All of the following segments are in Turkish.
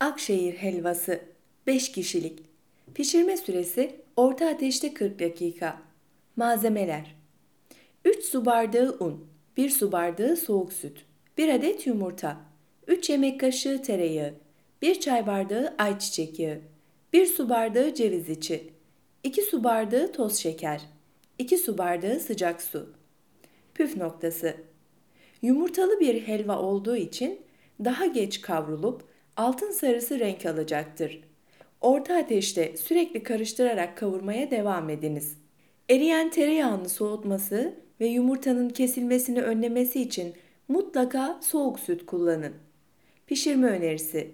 Akşehir helvası 5 kişilik. Pişirme süresi orta ateşte 40 dakika. Malzemeler 3 su bardağı un, 1 su bardağı soğuk süt, 1 adet yumurta, 3 yemek kaşığı tereyağı, 1 çay bardağı ayçiçek yağı, 1 su bardağı ceviz içi, 2 su bardağı toz şeker, 2 su bardağı sıcak su. Püf noktası Yumurtalı bir helva olduğu için daha geç kavrulup altın sarısı renk alacaktır. Orta ateşte sürekli karıştırarak kavurmaya devam ediniz. Eriyen tereyağını soğutması ve yumurtanın kesilmesini önlemesi için mutlaka soğuk süt kullanın. Pişirme önerisi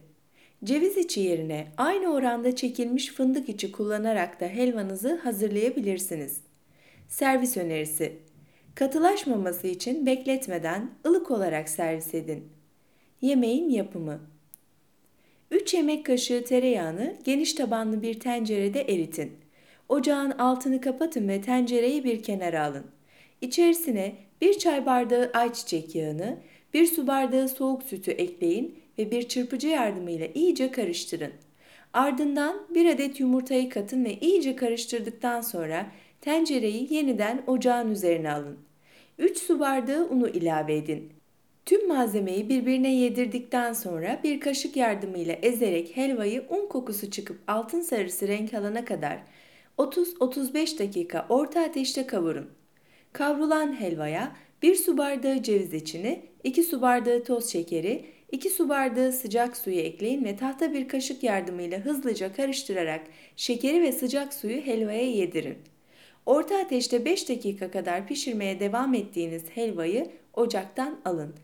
Ceviz içi yerine aynı oranda çekilmiş fındık içi kullanarak da helvanızı hazırlayabilirsiniz. Servis önerisi Katılaşmaması için bekletmeden ılık olarak servis edin. Yemeğin yapımı 3 yemek kaşığı tereyağını geniş tabanlı bir tencerede eritin. Ocağın altını kapatın ve tencereyi bir kenara alın. İçerisine 1 çay bardağı ayçiçek yağını, 1 su bardağı soğuk sütü ekleyin ve bir çırpıcı yardımıyla iyice karıştırın. Ardından 1 adet yumurtayı katın ve iyice karıştırdıktan sonra tencereyi yeniden ocağın üzerine alın. 3 su bardağı unu ilave edin. Tüm malzemeyi birbirine yedirdikten sonra bir kaşık yardımıyla ezerek helvayı un kokusu çıkıp altın sarısı renk alana kadar 30-35 dakika orta ateşte kavurun. Kavrulan helvaya 1 su bardağı ceviz içini, 2 su bardağı toz şekeri, 2 su bardağı sıcak suyu ekleyin ve tahta bir kaşık yardımıyla hızlıca karıştırarak şekeri ve sıcak suyu helvaya yedirin. Orta ateşte 5 dakika kadar pişirmeye devam ettiğiniz helvayı ocaktan alın.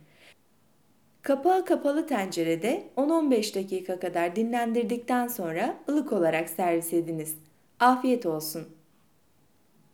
Kapağı kapalı tencerede 10-15 dakika kadar dinlendirdikten sonra ılık olarak servis ediniz. Afiyet olsun.